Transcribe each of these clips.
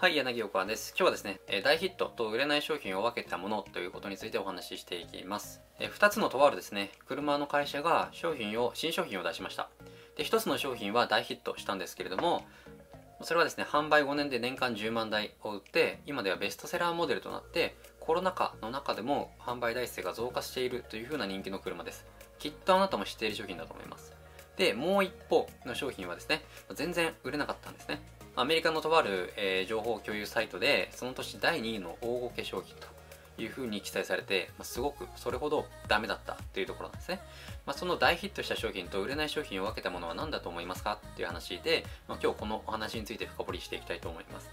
はい、柳岡です。今日はですね、大ヒットと売れない商品を分けたものということについてお話ししていきます。2つのとあるですね、車の会社が商品を、新商品を出しました。で、1つの商品は大ヒットしたんですけれども、それはですね、販売5年で年間10万台を売って、今ではベストセラーモデルとなって、コロナ禍の中でも販売台数が増加しているという風な人気の車です。きっとあなたも知っている商品だと思います。で、もう一方の商品はですね、全然売れなかったんですね。アメリカのとある、えー、情報共有サイトでその年第2位の大ごけ商品というふうに記載されて、まあ、すごくそれほどダメだったというところなんですね、まあ、その大ヒットした商品と売れない商品を分けたものは何だと思いますかっていう話で、まあ、今日このお話について深掘りしていきたいと思います。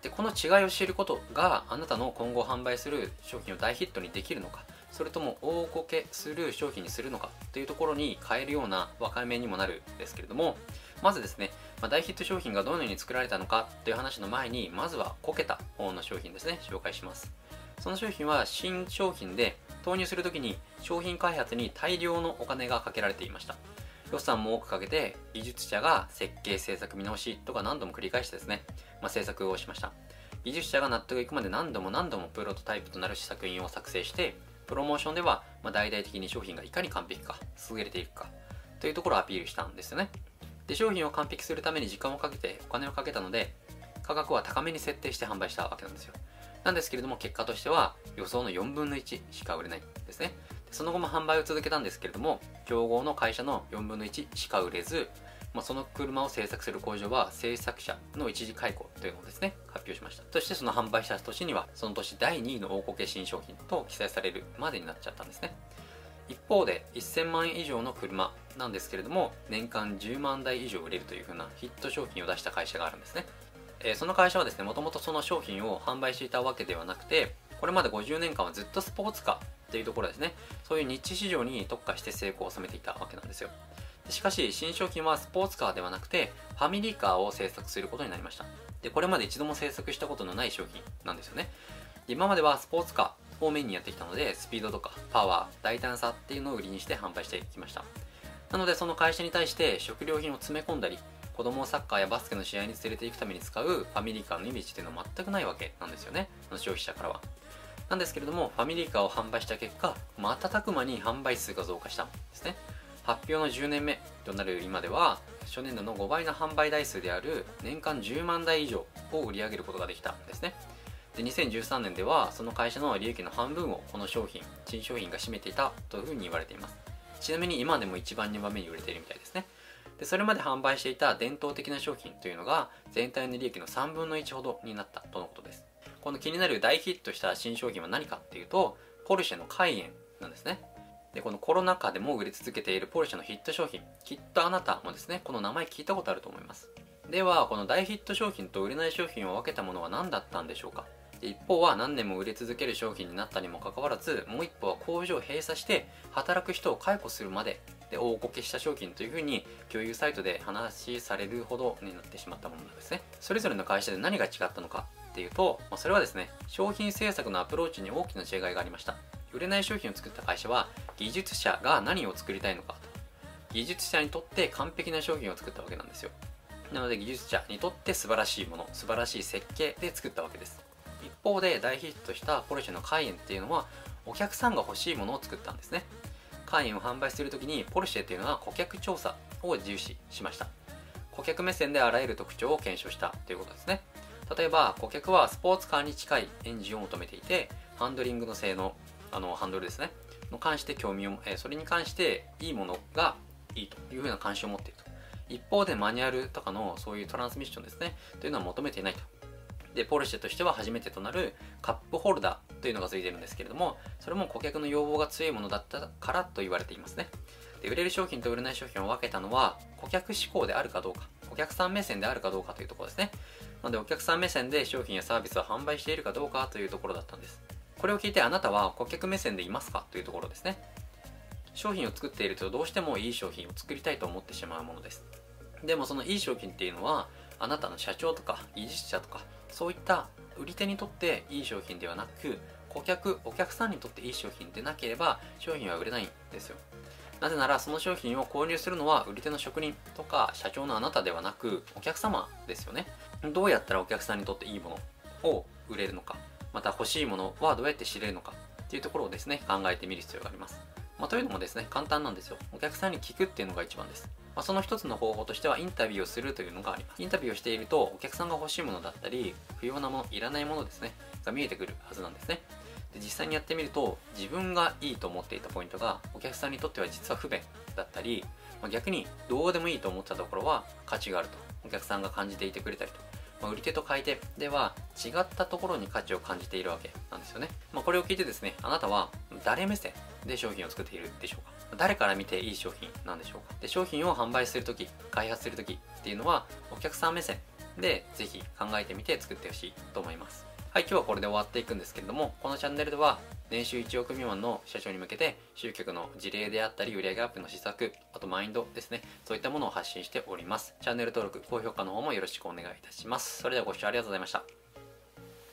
でこの違いを知ることがあなたの今後販売する商品を大ヒットにできるのか。それとも大ごけする商品にするのかというところに変えるような分かめにもなるんですけれどもまずですね、まあ、大ヒット商品がどのように作られたのかという話の前にまずはこけた方の商品ですね紹介します。その商品は新商品で投入するときに商品開発に大量のお金がかけられていました。予算も多くかけて技術者が設計制作見直しとか何度も繰り返してですね、まあ、制作をしました。技術者が納得いくまで何度も何度もプロトタイプとなる試作品を作成してプロモーションでは、ま、大々的に商品がいかに完璧か優れていくかというところをアピールしたんですよね。で商品を完璧するために時間をかけてお金をかけたので価格は高めに設定して販売したわけなんですよ。なんですけれども結果としては予想の4分の1しか売れないですね。その後も販売を続けたんですけれども競合の会社の4分の1しか売れず、まあ、その車を製作する工場は製作者の一時解雇というのをですね。発表しました。そしてその販売した年にはその年第2位の大こけ新商品と記載されるまでになっちゃったんですね。一方で1000万円以上の車なんですけれども年間10万台以上売れるというふうなヒット商品を出した会社があるんですね、えー、その会社はですねもともとその商品を販売していたわけではなくてこれまで50年間はずっとスポーツカーっていうところですね。そういうニッチ市場に特化して成功を収めていたわけなんですよ。しかし新商品はスポーツカーではなくてファミリーカーを製作することになりました。でこれまで一度も製作したことのない商品なんですよね。今まではスポーツカー方面にやってきたのでスピードとかパワー大胆さっていうのを売りにして販売してきました。なのでその会社に対して食料品を詰め込んだり子供をサッカーやバスケの試合に連れて行くために使うファミリーカーのイメージっていうのは全くないわけなんですよね。消費者からは。なんですけれどもファミリーカーを販売した結果瞬く間に販売数が増加したんですね。発表の10年目となる今では初年度の5倍の販売台数である年間10万台以上を売り上げることができたんですね。で2013年ではその会社の利益の半分をこの商品新商品が占めていたというふうに言われています。ちなみに今でも1番2番目に売れているみたいですね。でそれまで販売していた伝統的な商品というのが全体の利益の3分の1ほどになったとのことです。この気になる大ヒットした新商品は何かっていうとポルシェのカイエンなんですね。でこのコロナ禍でも売れ続けているポルシェのヒット商品きっとあなたもですねこの名前聞いたことあると思います。ではこの大ヒット商品と売れない商品を分けたものは何だったんでしょうか？一方は何年も売れ続ける商品になったにもかかわらずもう一方は工場を閉鎖して働く人を解雇するまでで大こけした商品というふうに共有サイトで話されるほどになってしまったものなんですね。それぞれの会社で何が違ったのかっていうとまそれはですね商品制作のアプローチに大きな違いがありました。売れない商品を作った会社は技術者が何を作りたいのかと。技術者にとって完璧な商品を作ったわけなんですよ。なので技術者にとって素晴らしいもの素晴らしい設計で作ったわけです。一方で大ヒットしたポルシェのカイエンっていうのはお客さんが欲しいものを作ったんですね。カイエンを販売するときにポルシェっていうのは顧客調査を重視しました。顧客目線であらゆる特徴を検証したということですね。例えば顧客はスポーツカーに近いエンジンを求めていてハンドリングの性能あのハンドルですね。の関して興味を、えそれに関していいものがいいというふうな関心を持っていると。一方でマニュアルとかのそういうトランスミッションですね。というのは求めていないと。でポルシェとしては初めてとなるカップホルダーというのが付いているんですけれどもそれも顧客の要望が強いものだったからと言われていますね。で売れる商品と売れない商品を分けたのは顧客志向であるかどうかお客さん目線であるかどうかというところですね。なのでお客さん目線で商品やサービスを販売しているかどうかというところだったんです。これを聞いてあなたは顧客目線でいますかというところですね。商品を作っているとどうしてもいい商品を作りたいと思ってしまうものです。でもそのいい商品っていうのはあなたの社長とか技術者とかそういった売り手にとっていい商品ではなく顧客お客さんにとっていい商品でなければ商品は売れないんですよ。なぜならその商品を購入するのは売り手の職人とか社長のあなたではなくお客様ですよね。どうやったらお客さんにとっていいものを売れるのか。また欲しいものはどうやって知れるのかっていうところをですね考えてみる必要があります、まあ、というのもですね簡単なんですよ。お客さんに聞くっていうのが一番です。まあ、その一つの方法としてはインタビューをするというのがあります。インタビューをしているとお客さんが欲しいものだったり不要なものいらないものですねが見えてくるはずなんですね。で実際にやってみると自分がいいと思っていたポイントがお客さんにとっては実は不便だったり、まあ、逆にどうでもいいと思ったところは価値があるとお客さんが感じていてくれたりとまあ、売り手と買い手では違ったところに価値を感じているわけなんですよね。まあ、これを聞いてですね、あなたは誰目線で商品を作っているでしょうか誰から見ていい商品なんでしょうかで商品を販売するとき、開発するときっていうのはお客さん目線でぜひ考えてみて作ってほしいと思います。はい、今日はこれで終わっていくんですけれども、このチャンネルでは年収1億未満の社長に向けて集客の事例であったり売上アップの施策、あとマインドですね、そういったものを発信しております。チャンネル登録、高評価の方もよろしくお願いいたします。それではご視聴ありがとうございました。